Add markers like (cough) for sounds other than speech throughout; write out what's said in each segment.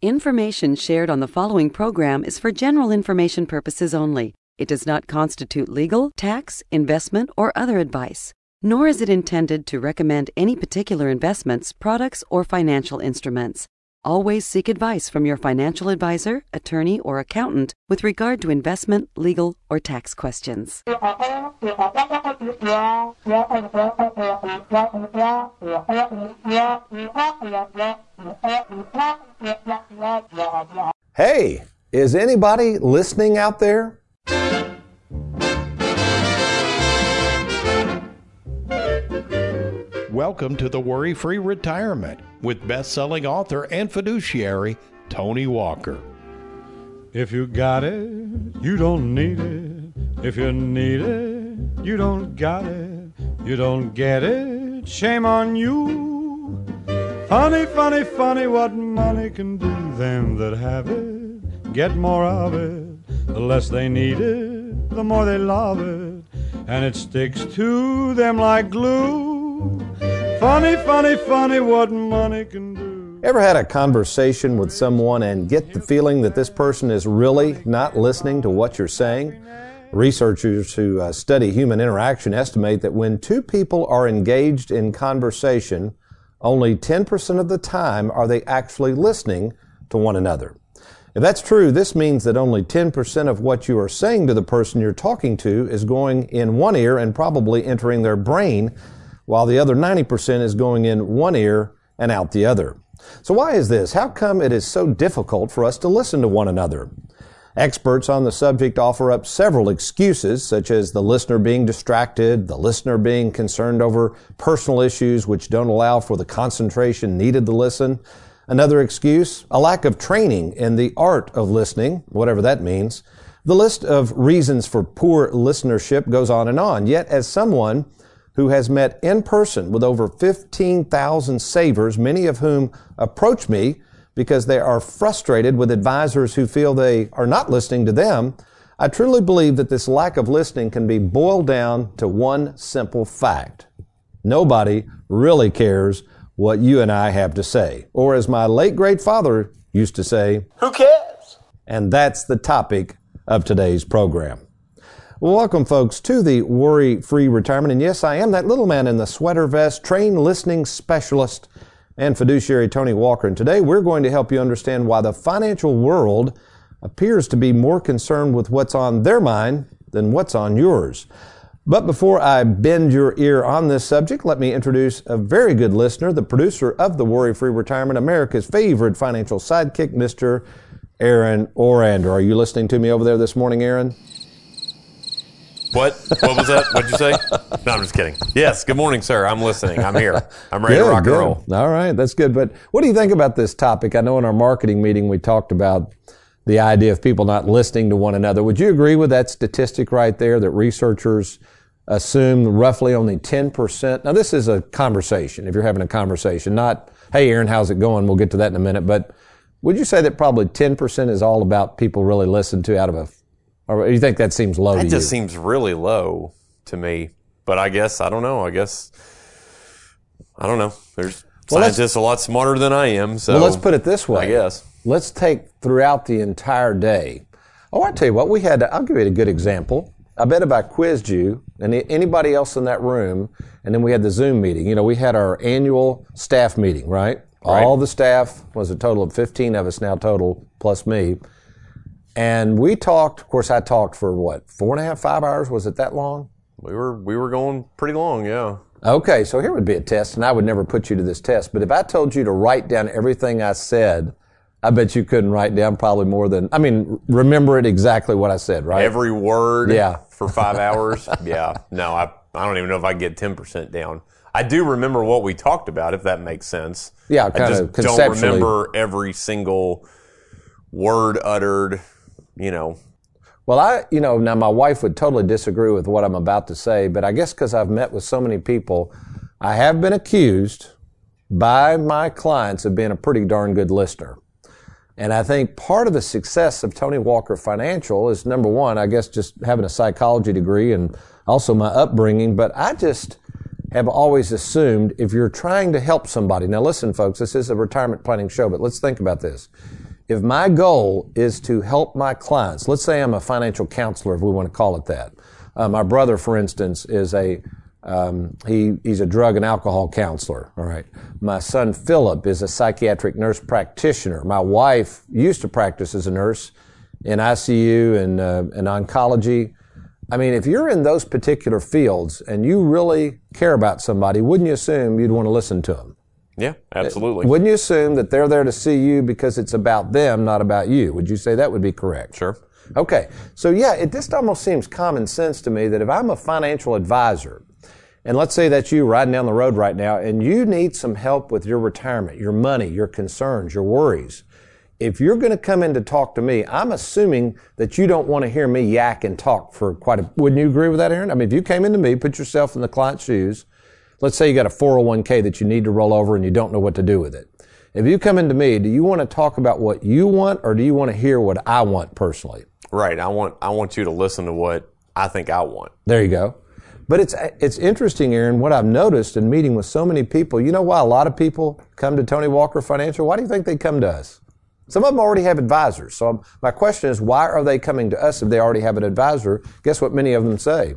Information shared on the following program is for general information purposes only. It does not constitute legal, tax, investment, or other advice, nor is it intended to recommend any particular investments, products, or financial instruments. Always seek advice from your financial advisor, attorney, or accountant with regard to investment, legal, or tax questions. Hey, is anybody listening out there? Welcome to the Worry Free Retirement with best selling author and fiduciary Tony Walker. If you got it, you don't need it. If you need it, you don't got it. You don't get it, shame on you. Funny, funny, funny what money can do. Them that have it get more of it. The less they need it, the more they love it. And it sticks to them like glue. Funny, funny, funny what money can do. Ever had a conversation with someone and get the feeling that this person is really not listening to what you're saying? Researchers who uh, study human interaction estimate that when two people are engaged in conversation, only 10% of the time are they actually listening to one another. If that's true, this means that only 10% of what you are saying to the person you're talking to is going in one ear and probably entering their brain, while the other 90% is going in one ear and out the other. So why is this? How come it is so difficult for us to listen to one another? Experts on the subject offer up several excuses, such as the listener being distracted, the listener being concerned over personal issues which don't allow for the concentration needed to listen. Another excuse, a lack of training in the art of listening, whatever that means. The list of reasons for poor listenership goes on and on. Yet, as someone who has met in person with over 15,000 savers, many of whom approach me because they are frustrated with advisors who feel they are not listening to them, I truly believe that this lack of listening can be boiled down to one simple fact. Nobody really cares what you and I have to say. Or as my late great father used to say, Who cares? and that's the topic of today's program. Welcome, folks, to the Worry Free Retirement. And yes, I am that little man in the sweater vest, trained listening specialist and fiduciary Tony Walker. And today we're going to help you understand why the financial world appears to be more concerned with what's on their mind than what's on yours. But before I bend your ear on this subject, let me introduce a very good listener, the producer of the Worry Free Retirement, America's favorite financial sidekick, Mr. Aaron Orander. Are you listening to me over there this morning, Aaron? What? What was that? What'd you say? No, I'm just kidding. Yes. Good morning, sir. I'm listening. I'm here. I'm ready to rock good. and roll. All right, that's good. But what do you think about this topic? I know in our marketing meeting we talked about the idea of people not listening to one another. Would you agree with that statistic right there that researchers assume roughly only 10%? Now, this is a conversation, if you're having a conversation, not, hey, Aaron, how's it going? We'll get to that in a minute. But would you say that probably 10% is all about people really listen to out of a, or you think that seems low That just you? seems really low to me. But I guess I don't know. I guess I don't know. There's Well, scientists a lot smarter than I am. So well, let's put it this way. I guess. Let's take throughout the entire day. Oh, I tell you what, we had. I'll give you a good example. I bet if I quizzed you and anybody else in that room, and then we had the Zoom meeting. You know, we had our annual staff meeting, right? Right. All the staff was a total of 15 of us now total, plus me. And we talked, of course, I talked for what, four and a half, five hours? Was it that long? We were we were going pretty long. Yeah. Okay, so here would be a test, and I would never put you to this test, but if I told you to write down everything I said, I bet you couldn't write down probably more than, I mean, remember it exactly what I said, right? Every word. Yeah. For five (laughs) hours. yeah. No, I I don't even know if I get ten percent down. I do remember what we talked about, if that makes sense. Yeah, I kinda just don't remember every single word uttered. You know, Well, I, you know, now my wife would totally disagree with what I'm about to say, but I guess because I've met with so many people, I have been accused by my clients of being a pretty darn good listener. And I think part of the success of Tony Walker Financial is number one, I guess just having a psychology degree and also my upbringing, but I just have always assumed if you're trying to help somebody, now listen folks, this is a retirement planning show, but let's think about this. If my goal is to help my clients, let's say I'm a financial counselor, if we want to call it that. Uh, my brother, for instance, is a um, he, he's a drug and alcohol counselor. All right. My son Philip is a psychiatric nurse practitioner. My wife used to practice as a nurse in ICU and, uh, and oncology. I mean, if you're in those particular fields and you really care about somebody, wouldn't you assume you'd want to listen to them? Yeah, uh, absolutely. Wouldn't you assume that they're there to see you because it's about them, not about you? Would you say that would be correct? Sure. Okay. So yeah, it just almost seems common sense to me that if I'm a financial advisor, and let's say that's you riding down the road right now and you need some help with your retirement, your money, your concerns, your worries. If you're going to come in to talk to me, I'm assuming that you don't want to hear me yak and talk for quite a, wouldn't you agree with that, Aaron? I mean, if you came into me, put yourself in the client's shoes, let's say you got a 401k that you need to roll over and you don't know what to do with it. If you come into me, do you want to talk about what you want or do you want to hear what I want personally? Right. I want I want you to listen to what I think I want. There you go. But it's it's interesting, Aaron. What I've noticed in meeting with so many people, you know, why a lot of people come to Tony Walker Financial? Why do you think they come to us? Some of them already have advisors. So my question is, why are they coming to us if they already have an advisor? Guess what? Many of them say.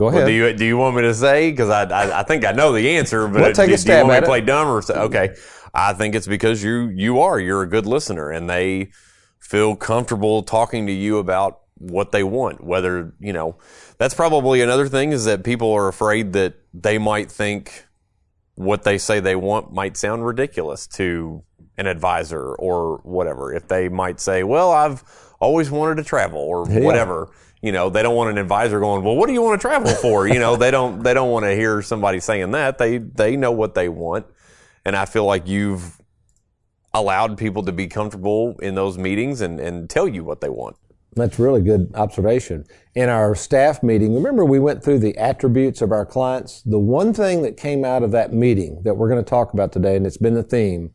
Go ahead. Well, do you do you want me to say? Because I, I, I think I know the answer, but We'll take do, a do you want at me to play dumb or say, okay? I think it's because you you are you're a good listener, and they feel comfortable talking to you about what they want. Whether you know, that's probably another thing is that people are afraid that they might think what they say they want might sound ridiculous to an advisor or whatever. If they might say, "Well, I've always wanted to travel," or whatever. You know, they don't want an advisor going, "Well, what do you want to travel for?" You know, they don't they don't want to hear somebody saying that. They they know what they want, and I feel like you've allowed people to be comfortable in those meetings and and tell you what they want. That's really good observation. In our staff meeting, remember we went through the attributes of our clients? The one thing that came out of that meeting that we're going to talk about today, and it's been the theme,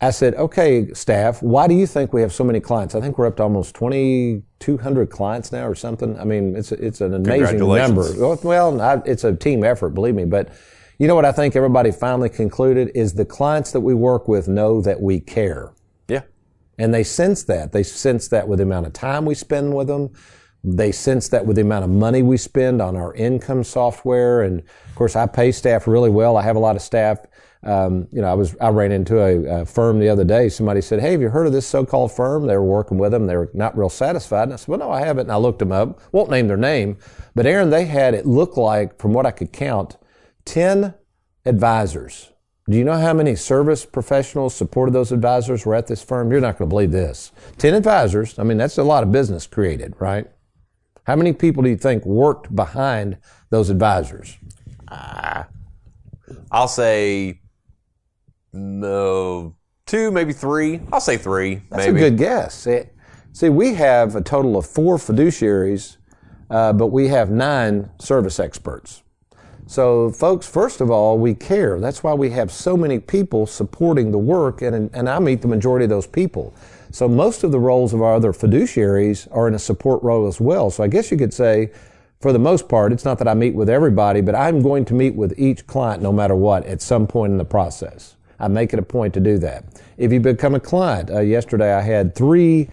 I said, okay, staff, why do you think we have so many clients? I think we're up to almost 2,200 clients now or something. I mean, it's, it's an amazing number. Well, I, it's a team effort, believe me. But you know what I think everybody finally concluded is the clients that we work with know that we care. Yeah. And they sense that. They sense that with the amount of time we spend with them. They sense that with the amount of money we spend on our income software. And of course, I pay staff really well. I have a lot of staff. Um, you know, I was I ran into a, a firm the other day. Somebody said, "Hey, have you heard of this so-called firm?" They were working with them. They were not real satisfied. And I said, "Well, no, I haven't." And I looked them up. Won't name their name, but Aaron, they had it looked like, from what I could count, ten advisors. Do you know how many service professionals supported those advisors were at this firm? You're not going to believe this. 10 advisors. I mean, that's a lot of business created, right? How many people do you think worked behind those advisors? I'll say no two, maybe three. I'll say three. That's maybe. a good guess. See, see, we have a total of four fiduciaries, uh, but we have nine service experts. So, folks, first of all, we care. That's why we have so many people supporting the work, and, and I meet the majority of those people. So, most of the roles of our other fiduciaries are in a support role as well. So, I guess you could say, for the most part, it's not that I meet with everybody, but I'm going to meet with each client no matter what at some point in the process. I make it a point to do that. If you become a client, uh, yesterday I had three,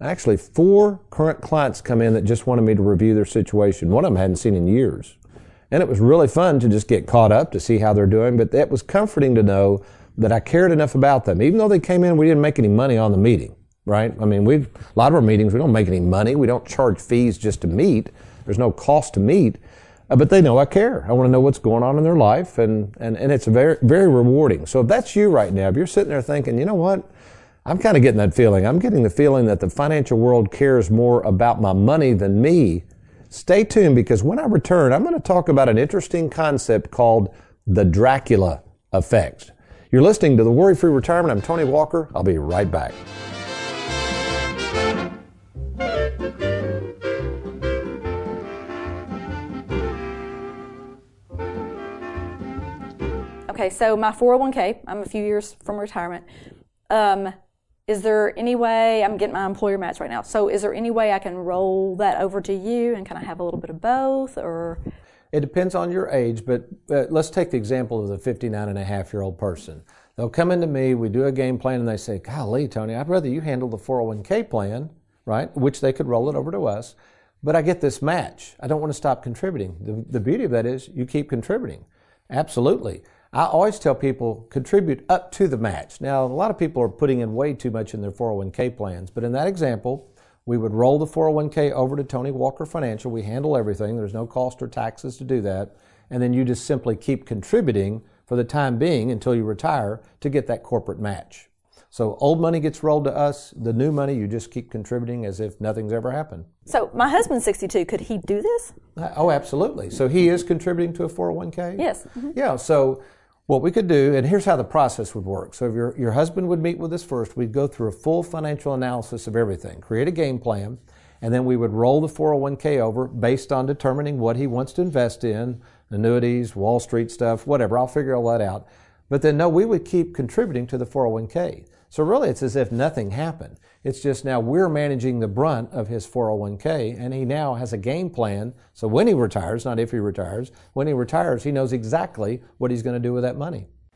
actually four current clients come in that just wanted me to review their situation. One of them I hadn't seen in years. And it was really fun to just get caught up to see how they're doing, but it was comforting to know that I cared enough about them. Even though they came in, we didn't make any money on the meeting, right? I mean, we a lot of our meetings, we don't make any money. We don't charge fees just to meet. There's no cost to meet. Uh, but they know I care. I want to know what's going on in their life, and, and, and it's very, very rewarding. So if that's you right now, if you're sitting there thinking, you know what? I'm kind of getting that feeling. I'm getting the feeling that the financial world cares more about my money than me. Stay tuned because when I return, I'm going to talk about an interesting concept called the Dracula effect. You're listening to the Worry Free Retirement. I'm Tony Walker. I'll be right back. Okay, so my 401k, I'm a few years from retirement. Um, is there any way, I'm getting my employer match right now, so is there any way I can roll that over to you and kind of have a little bit of both or? It depends on your age, but uh, let's take the example of the 59 and a half year old person. They'll come into me, we do a game plan, and they say, Golly, Tony, I'd rather you handle the 401k plan, right? Which they could roll it over to us. But I get this match. I don't want to stop contributing. The, the beauty of that is you keep contributing. Absolutely. I always tell people contribute up to the match. Now, a lot of people are putting in way too much in their 401k plans, but in that example, we would roll the 401k over to Tony Walker Financial. We handle everything. There's no cost or taxes to do that. And then you just simply keep contributing for the time being until you retire to get that corporate match. So old money gets rolled to us. The new money, you just keep contributing as if nothing's ever happened. So my husband's 62. Could he do this? Uh, Oh, absolutely. So he is contributing to a 401k? Yes. Mhm. Yeah. So what we could do, and here's how the process would work. So if your, your husband would meet with us first, we'd go through a full financial analysis of everything, create a game plan, and then we would roll the 401k over based on determining what he wants to invest in, annuities, Wall Street stuff, whatever. I'll figure all that out. But then no, we would keep contributing to the 401k. So really it's as if nothing happened. It's just now we're managing the brunt of his 401k and he now has a game plan. So when he retires, not if he retires, when he retires, he knows exactly what he's going to do with that money.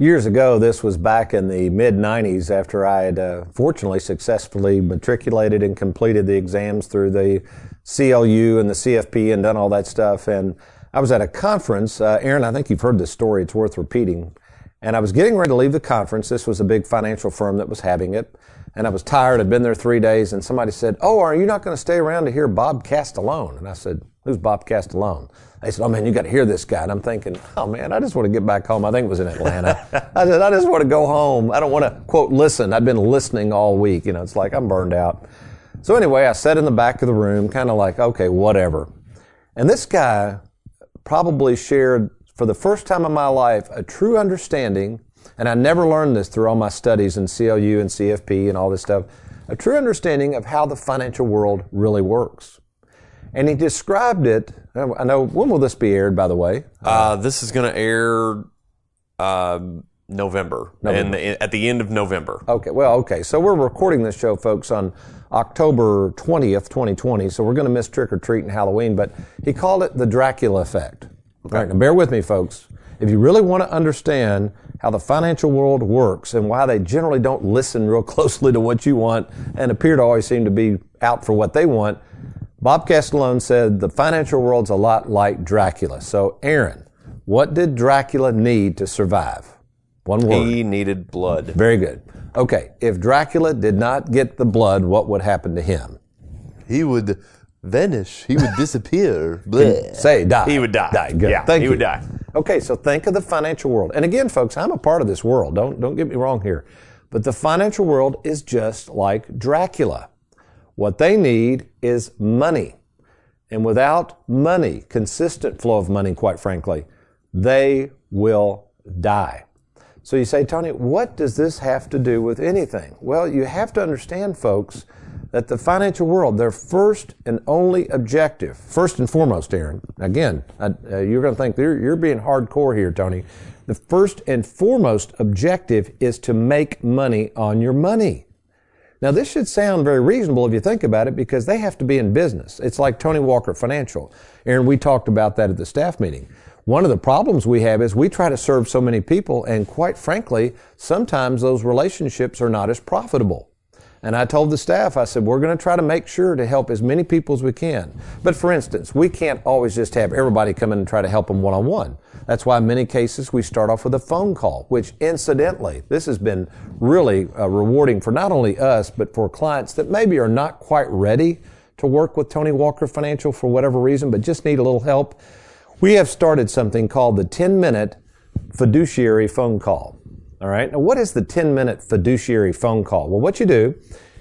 Years ago, this was back in the mid 90s after I had uh, fortunately successfully matriculated and completed the exams through the CLU and the CFP and done all that stuff. And I was at a conference. Uh, Aaron, I think you've heard this story, it's worth repeating. And I was getting ready to leave the conference. This was a big financial firm that was having it. And I was tired. I'd been there three days. And somebody said, Oh, are you not going to stay around to hear Bob Castellone? And I said, Who's Bob Castellone? They said, Oh man, you got to hear this guy. And I'm thinking, Oh man, I just want to get back home. I think it was in Atlanta. (laughs) I said, I just want to go home. I don't want to, quote, listen. I'd been listening all week. You know, it's like I'm burned out. So anyway, I sat in the back of the room, kind of like, okay, whatever. And this guy probably shared for the first time in my life a true understanding, and I never learned this through all my studies in CLU and CFP and all this stuff, a true understanding of how the financial world really works. And he described it. I know, when will this be aired, by the way? Uh, this is going to air uh, November, and at the end of November. Okay, well, okay. So we're recording this show, folks, on October 20th, 2020. So we're going to miss trick or treat and Halloween, but he called it the Dracula effect. All right, now bear with me, folks. If you really want to understand how the financial world works and why they generally don't listen real (laughs) closely to what you want and appear to always seem to be out for what they want, Bob Castellone said the financial world's a lot like Dracula. So, Aaron, what did Dracula need to survive? One word. He needed blood. Very good. Okay, if Dracula did not get the blood, what would happen to him? He would vanish. He would (laughs) disappear. Bleh. Say die. He would die. Die. Good. Yeah, Thank he you. would die. Okay, so think of the financial world. And again, folks, I'm a part of this world. Don't don't get me wrong here. But the financial world is just like Dracula. What they need is money. And without money, consistent flow of money, quite frankly, they will die. So you say, Tony, what does this have to do with anything? Well, you have to understand, folks, that the financial world, their first and only objective, first and foremost, Aaron, again, uh, uh, you're going to think you're, you're being hardcore here, Tony. The first and foremost objective is to make money on your money. Now, this should sound very reasonable if you think about it because they have to be in business. It's like Tony Walker Financial. Aaron, we talked about that at the staff meeting. One of the problems we have is we try to serve so many people, and quite frankly, sometimes those relationships are not as profitable. And I told the staff, I said, we're going to try to make sure to help as many people as we can. But for instance, we can't always just have everybody come in and try to help them one on one. That's why in many cases we start off with a phone call, which incidentally, this has been really uh, rewarding for not only us, but for clients that maybe are not quite ready to work with Tony Walker Financial for whatever reason, but just need a little help. We have started something called the 10 minute fiduciary phone call. All right. Now, what is the 10 minute fiduciary phone call? Well, what you do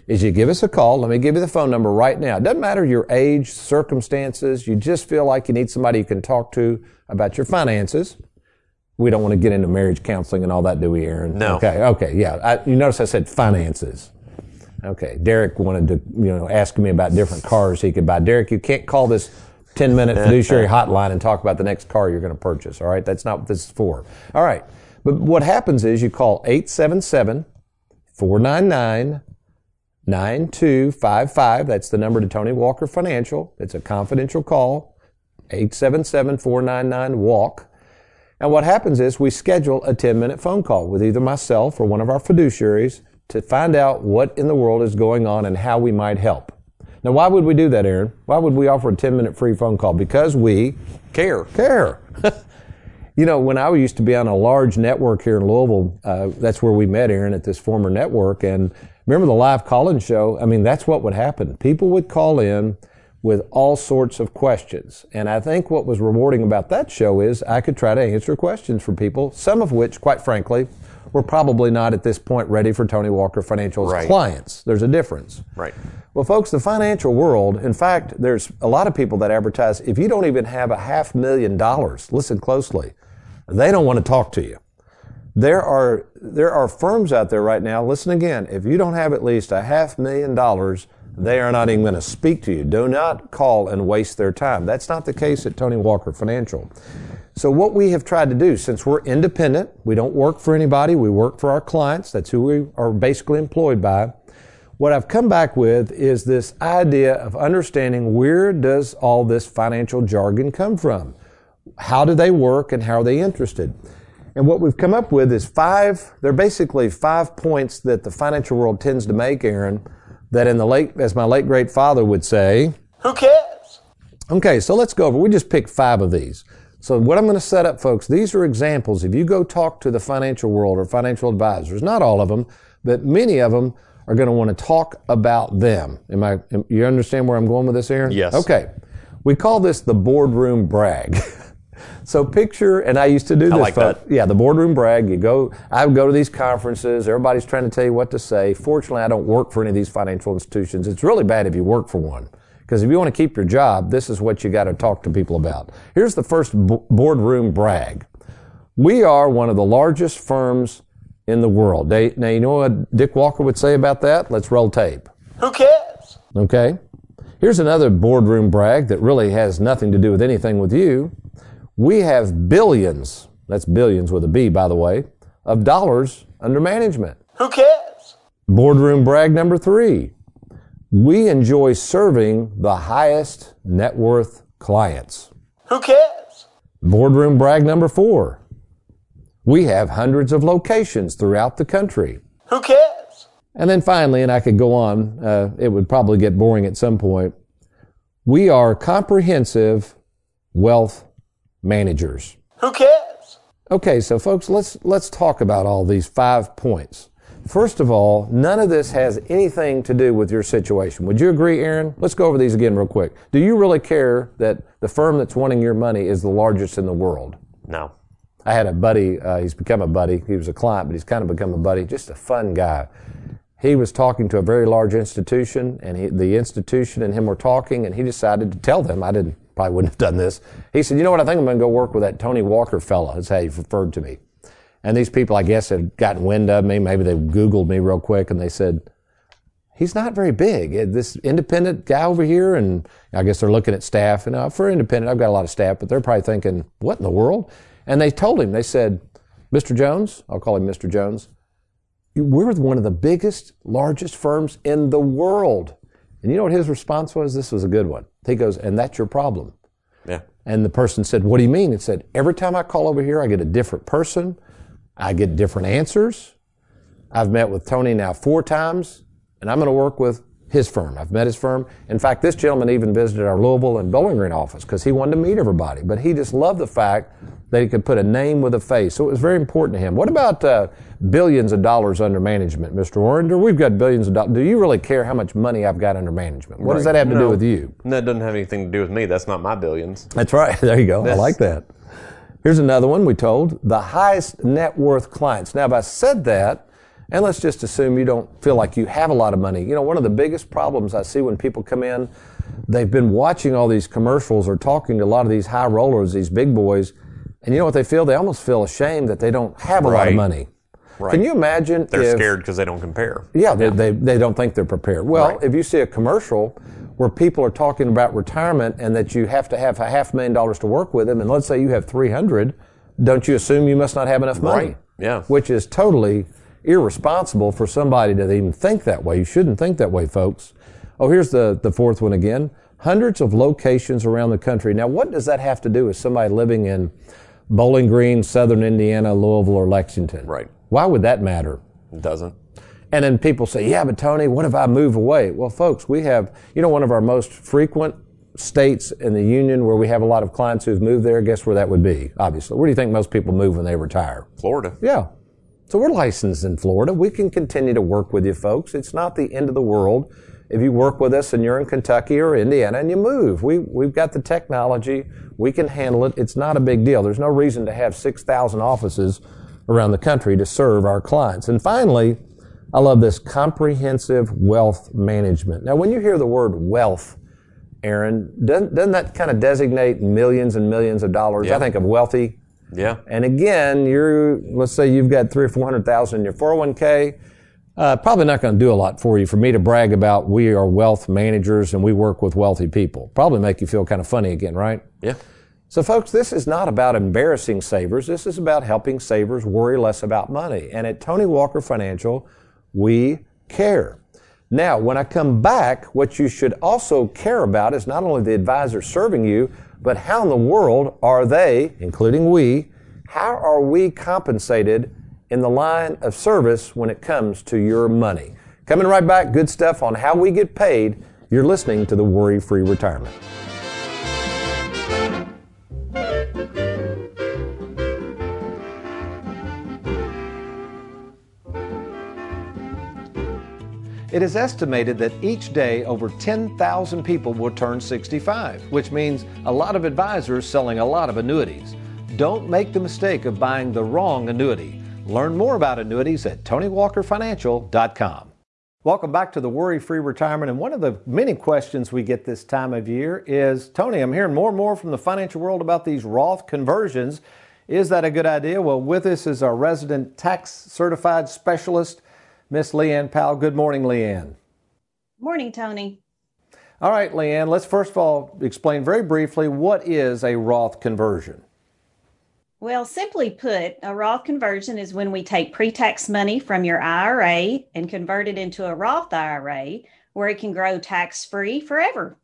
is you give us a call. Let me give you the phone number right now. It doesn't matter your age, circumstances. You just feel like you need somebody you can talk to about your finances. We don't want to get into marriage counseling and all that, do we, Aaron? No. Okay. Okay. Yeah. I, you notice I said finances. Okay. Derek wanted to, you know, ask me about different cars he could buy. Derek, you can't call this 10 minute (laughs) fiduciary hotline and talk about the next car you're going to purchase. All right. That's not what this is for. All right. But what happens is you call 877 499 9255. That's the number to Tony Walker Financial. It's a confidential call. 877 499 WALK. And what happens is we schedule a 10 minute phone call with either myself or one of our fiduciaries to find out what in the world is going on and how we might help. Now, why would we do that, Aaron? Why would we offer a 10 minute free phone call? Because we Care. care. (laughs) you know, when I used to be on a large network here in Louisville, uh, that's where we met Aaron at this former network. And remember the live call-in show? I mean, that's what would happen. People would call in with all sorts of questions. And I think what was rewarding about that show is I could try to answer questions for people, some of which, quite frankly, were probably not at this point ready for Tony Walker Financial's Right. clients. There's a difference. Right. Well, folks, the financial world, in fact, there's a lot of people that advertise if you don't even have a half million dollars, listen closely, they don't want to talk to you. There are, there are firms out there right now, listen again, if you don't have at least a half million dollars, they are not even going to speak to you. Do not call and waste their time. That's not the case at Tony Walker Financial. So what we have tried to do, since we're independent, we don't work for anybody, we work for our clients. That's who we are basically employed by. What I've come back with is this idea of understanding where does all this financial jargon come from? How do they work and how are they interested? And what we've come up with is five, they're basically five points that the financial world tends to make, Aaron, that in the late, as my late great father would say, Who cares? Okay, so let's go over. We just picked five of these. So what I'm going to set up, folks, these are examples. If you go talk to the financial world or financial advisors, not all of them, but many of them are going to want to talk about them. Am I? you understand where I'm going with this, Aaron? Yes. Okay. We call this the boardroom brag. (laughs) so picture, and I used to do this. like folks. that. Yeah, the boardroom brag. You go. I would go to these conferences. Everybody's trying to tell you what to say. Fortunately, I don't work for any of these financial institutions. It's really bad if you work for one. Because if you want to keep your job, this is what you got to talk to people about. Here's the first bo- boardroom brag. We are one of the largest firms in the world. They- Now, you know what Dick Walker would say about that? Let's roll tape. Who cares? Okay? Here's another boardroom brag that really has nothing to do with anything with you. We have billions, that's billions with a B, by the way, of dollars under management. Who cares? Boardroom brag number three. We enjoy serving the highest net worth clients. Who cares? Boardroom brag number four. We have hundreds of locations throughout the country. Who cares? And then finally, and I could go on, uh, it would probably get boring at some point. We are comprehensive wealth managers. Who cares? Okay, so folks, let's let's talk about all these five points. First of all, none of this has anything to do with your situation. Would you agree, Aaron? Let's go over these again real quick. Do you really care that the firm that's wanting your money is the largest in the world? No. I had a buddy, uh, he's become a buddy. He was a client, but he's kind of become a buddy. Just a fun guy. He was talking to a very large institution, and he, the institution and him were talking, and he decided to tell them. I didn't, probably wouldn't have done this. He said, You know what? I think I'm going to go work with that Tony Walker fella. That's how he referred to me. And these people, I guess, had gotten wind of me. Maybe they Googled me real quick, and they said, he's not very big. Uh, This independent guy over here, and I guess they're looking at staff. And uh, for independent, I've got a lot of staff, but they're probably thinking, what in the world? And they told him, they said, Mr. Jones, I'll call him Mr. Jones, we're one of the biggest, largest firms in the world. And you know what his response was? This was a good one. He goes, and that's your problem. Yeah. And the person said, What do you mean? It said, Every time I call over here, I get a different person. I get different answers. I've met with Tony now four times, and I'm going to work with his firm. I've met his firm. In fact, this gentleman even visited our Louisville and Bowling Green office because he wanted to meet everybody. But he just loved the fact that he could put a name with a face. So it was very important to him. What about uh, billions of dollars under management, Mr. Warrender? We've got billions of dollars. Do you really care how much money I've got under management? What does that have to do with you? That doesn't have anything to do with me. That's not my billions. That's right. (laughs) There you go. I like that. Here's another one we told the highest net worth clients. Now, if I said that, and let's just assume you don't feel like you have a lot of money. You know, one of the biggest problems I see when people come in, they've been watching all these commercials or talking to a lot of these high rollers, these big boys, and you know what they feel? They almost feel ashamed that they don't have a lot of Right. money. Right. Can you imagine They're if, scared because they don't compare. yeah, they, they, they don't think they're prepared. Well, Right. if you see a commercial where people are talking about retirement and that you have to have a half million dollars to work with them, and let's say you have 300, don't you assume you must not have enough money? Right. Yeah. Which is totally irresponsible for somebody to even think that way. You shouldn't think that way, folks. Oh, here's the, the fourth one again. Hundreds of locations around the country. Now, what does that have to do with somebody living in Bowling Green, Southern Indiana, Louisville, or Lexington? Right. Why would that matter? It doesn't. And then people say, yeah, but Tony, what if I move away? Well, folks, we have, you know, one of our most frequent states in the union where we have a lot of clients who've moved there. Guess where that would be? Obviously. Where do you think most people move when they retire? Florida. Yeah. So we're licensed in Florida. We can continue to work with you folks. It's not the end of the world. If you work with us and you're in Kentucky or Indiana and you move, we, we've got the technology. We can handle it. It's not a big deal. There's no reason to have 6,000 offices around the country to serve our clients. And finally, I love this comprehensive wealth management. Now, when you hear the word wealth, Aaron, doesn't, doesn't that kind of designate millions and millions of dollars? Yeah. I think of wealthy. Yeah. And again, you're, let's say you've got three or 400,000 in your 401k. Uh, probably not going to do a lot for you for me to brag about we are wealth managers and we work with wealthy people. Probably make you feel kind of funny again, right? Yeah. So folks, this is not about embarrassing savers. This is about helping savers worry less about money. And at Tony Walker Financial, we care. Now, when I come back, what you should also care about is not only the advisor serving you, but how in the world are they, including we, how are we compensated in the line of service when it comes to your money? Coming right back, good stuff on how we get paid. You're listening to the Worry Free Retirement. It is estimated that each day over 10,000 people will turn 65, which means a lot of advisors selling a lot of annuities. Don't make the mistake of buying the wrong annuity. Learn more about annuities at TonyWalkerFinancial.com. Welcome back to the Worry Free Retirement. And one of the many questions we get this time of year is Tony, I'm hearing more and more from the financial world about these Roth conversions. Is that a good idea? Well, with us is our resident tax certified specialist, Miss Leanne Powell. Good morning, Leanne. Morning, Tony. All right, Leanne, let's first of all explain very briefly what is a Roth conversion. Well, simply put, a Roth conversion is when we take pre tax money from your IRA and convert it into a Roth IRA where it can grow tax free forever.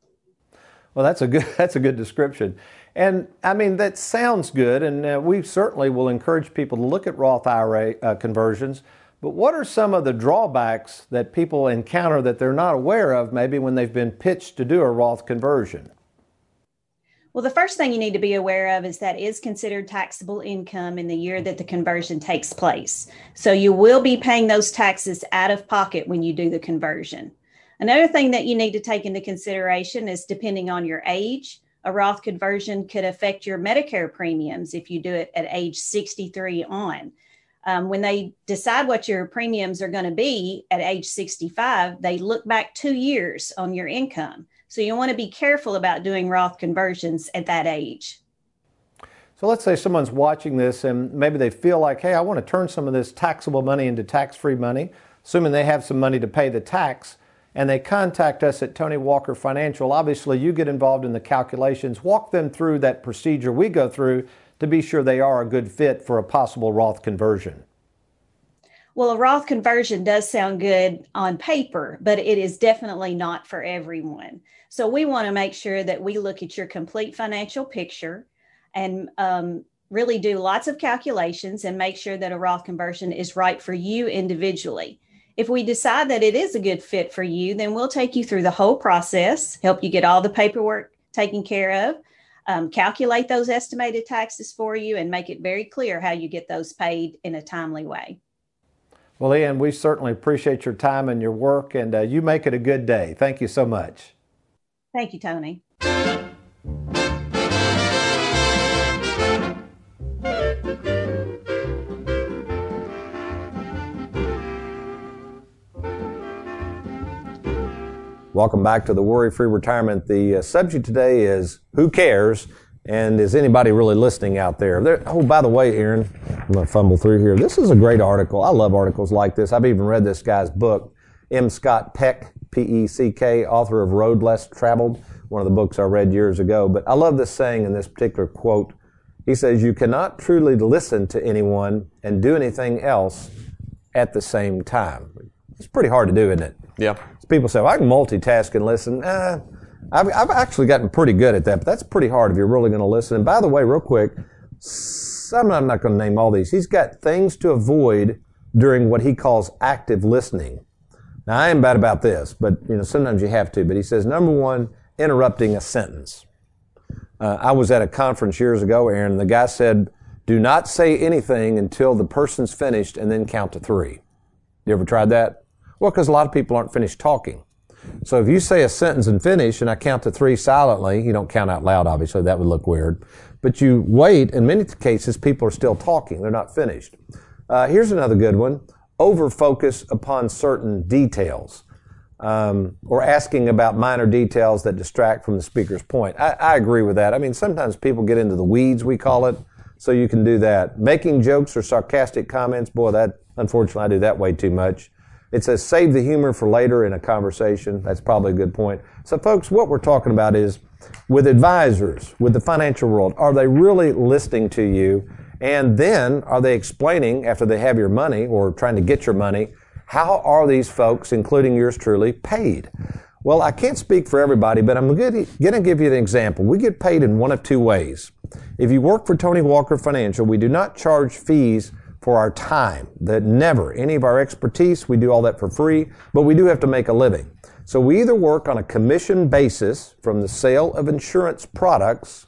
Well, that's a good (laughs) that's a good description, and I mean that sounds good, and uh, we certainly will encourage people to look at Roth IRA uh, conversions. But what are some of the drawbacks that people encounter that they're not aware of, maybe when they've been pitched to do a Roth conversion? Well, the first thing you need to be aware of is that is considered taxable income in the year that the conversion takes place. So you will be paying those taxes out of pocket when you do the conversion. Another thing that you need to take into consideration is depending on your age, a Roth conversion could affect your Medicare premiums if you do it at age 63 on. Um, when they decide what your premiums are going to be at age 65, they look back two years on your income. So you want to be careful about doing Roth conversions at that age. So let's say someone's watching this and maybe they feel like, hey, I want to turn some of this taxable money into tax free money, assuming they have some money to pay the tax, and they contact us at Tony Walker Financial. Obviously, you get involved in the calculations, walk them through that procedure we go through to be sure they are a good fit for a possible Roth conversion. Well, a Roth conversion does sound good on paper, but it is definitely not for everyone. So we want to make sure that we look at your complete financial picture and um, really do lots of calculations and make sure that a Roth conversion is right for you individually. If we decide that it is a good fit for you, then we'll take you through the whole process, help you get all the paperwork taken care of, um, calculate those estimated taxes for you, and make it very clear how you get those paid in a timely way. Well, Leanne, we certainly appreciate your time and your work, and uh, you make it a good day. Thank you so much. Thank you, Tony. Welcome back to the Worry Free Retirement. The uh, subject today is Who Cares? And is anybody really listening out there? there? Oh, by the way, Aaron, I'm going to fumble through here. This is a great article. I love articles like this. I've even read this guy's book, M. Scott Peck, P E C K, author of Road Less Traveled, one of the books I read years ago. But I love this saying in this particular quote. He says, You cannot truly listen to anyone and do anything else at the same time. It's pretty hard to do, isn't it? Yeah. People say, well, I can multitask and listen. Uh, I've, I've actually gotten pretty good at that, but that's pretty hard if you're really going to listen. And by the way, real quick, I'm not going to name all these. He's got things to avoid during what he calls active listening. Now, I am bad about this, but you know sometimes you have to. But he says, number one, interrupting a sentence. Uh, I was at a conference years ago, Aaron, and the guy said, do not say anything until the person's finished and then count to three. You ever tried that? Well, because a lot of people aren't finished talking. So if you say a sentence and finish and I count to three silently, you don't count out loud, obviously, that would look weird. But you wait, in many cases, people are still talking. They're not finished. Uh, here's another good one. Over focus upon certain details. Um, or asking about minor details that distract from the speaker's point. I, I agree with that. I mean, sometimes people get into the weeds, we call it, so you can do that. Making jokes or sarcastic comments, boy, that, unfortunately, I do that way too much. It says save the humor for later in a conversation. That's probably a good point. So, folks, what we're talking about is with advisors, with the financial world, are they really listening to you? And then are they explaining after they have your money or trying to get your money, how are these folks, including yours truly, paid? Well, I can't speak for everybody, but I'm going to give you an example. We get paid in one of two ways. If you work for Tony Walker Financial, we do not charge fees for our time. That never, any of our expertise, we do all that for free, but we do have to make a living. So we either work on a commission basis from the sale of insurance products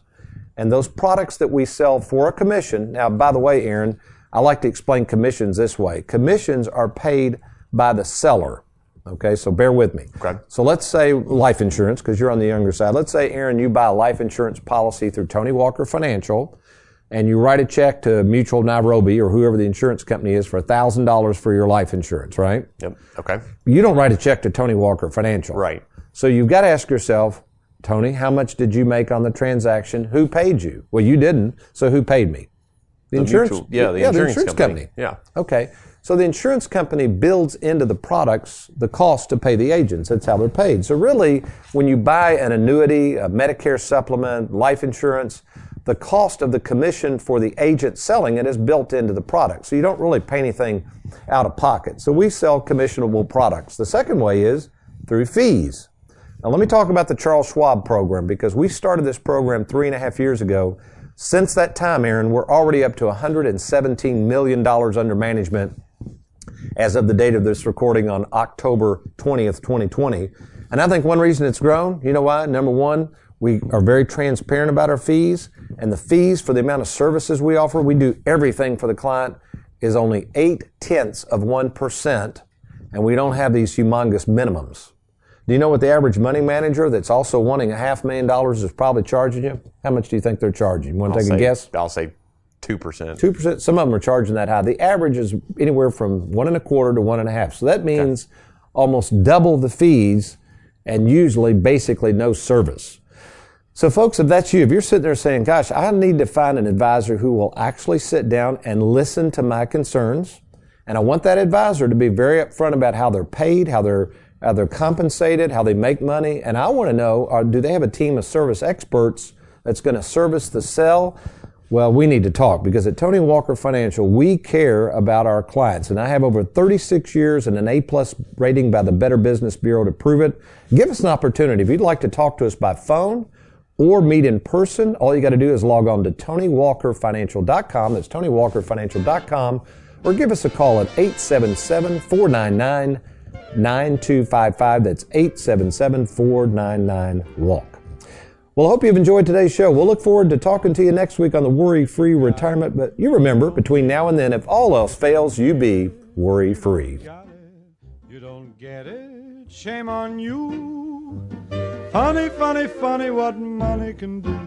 and those products that we sell for a commission. Now, by the way, Aaron, I like to explain commissions this way. Commissions are paid by the seller. Okay, so bear with me. Okay. So let's say life insurance, because you're on the younger side. Let's say, Aaron, you buy a life insurance policy through Tony Walker Financial, and you write a check to Mutual Nairobi or whoever the insurance company is for $1,000 for your life insurance, right? Yep. Okay. You don't write a check to Tony Walker Financial. Right. So you've got to ask yourself, Tony, how much did you make on the transaction? Who paid you? Well, you didn't, so who paid me? The insurance mutual- yeah, the insurance company. company. Yeah. Okay. So the insurance company builds into the products the cost to pay the agents. That's how they're paid. So really, when you buy an annuity, a Medicare supplement, life insurance, the cost of the commission for the agent selling it is built into the product. So you don't really pay anything out of pocket. So we sell commissionable products. The second way is through fees. Now let me talk about the Charles Schwab program because we started this program three and a half years ago. Since that time, Aaron, we're already up to $117 million under management as of the date of this recording on October 20th, 2020. And I think one reason it's grown, you know why? Number one, we are very transparent about our fees, and the fees for the amount of services we offer, we do everything for the client, is only eight tenths of 1%, and we don't have these humongous minimums. Do you know what the average money manager that's also wanting a half million dollars is probably charging you? How much do you think they're charging? You want to I'll take say, a guess? I'll say two percent. Two percent. Some of them are charging that high. The average is anywhere from one and a quarter to one and a half. So that means almost double the fees, and usually basically no service. So, folks, if that's you, if you're sitting there saying, "Gosh, I need to find an advisor who will actually sit down and listen to my concerns," and I want that advisor to be very upfront about how they're paid, how they're how they're compensated, how they make money, and I want to know: are, do they have a team of service experts that's going to service the sell? Well, we need to talk because at Tony Walker Financial, we care about our clients. And I have over 36 years and an A plus rating by the Better Business Bureau to prove it. Give us an opportunity. If you'd like to talk to us by phone or meet in person, all you got to do is log on to TonyWalkerFinancial.com. That's TonyWalkerFinancial.com. Or give us a call at 877 499 9255. That's 877 499 WALK. Well, I hope you've enjoyed today's show. We'll look forward to talking to you next week on the Worry Free Retirement. But you remember, between now and then, if all else fails, you be worry free. you don't get it, shame on you. Funny, funny, funny what money can do.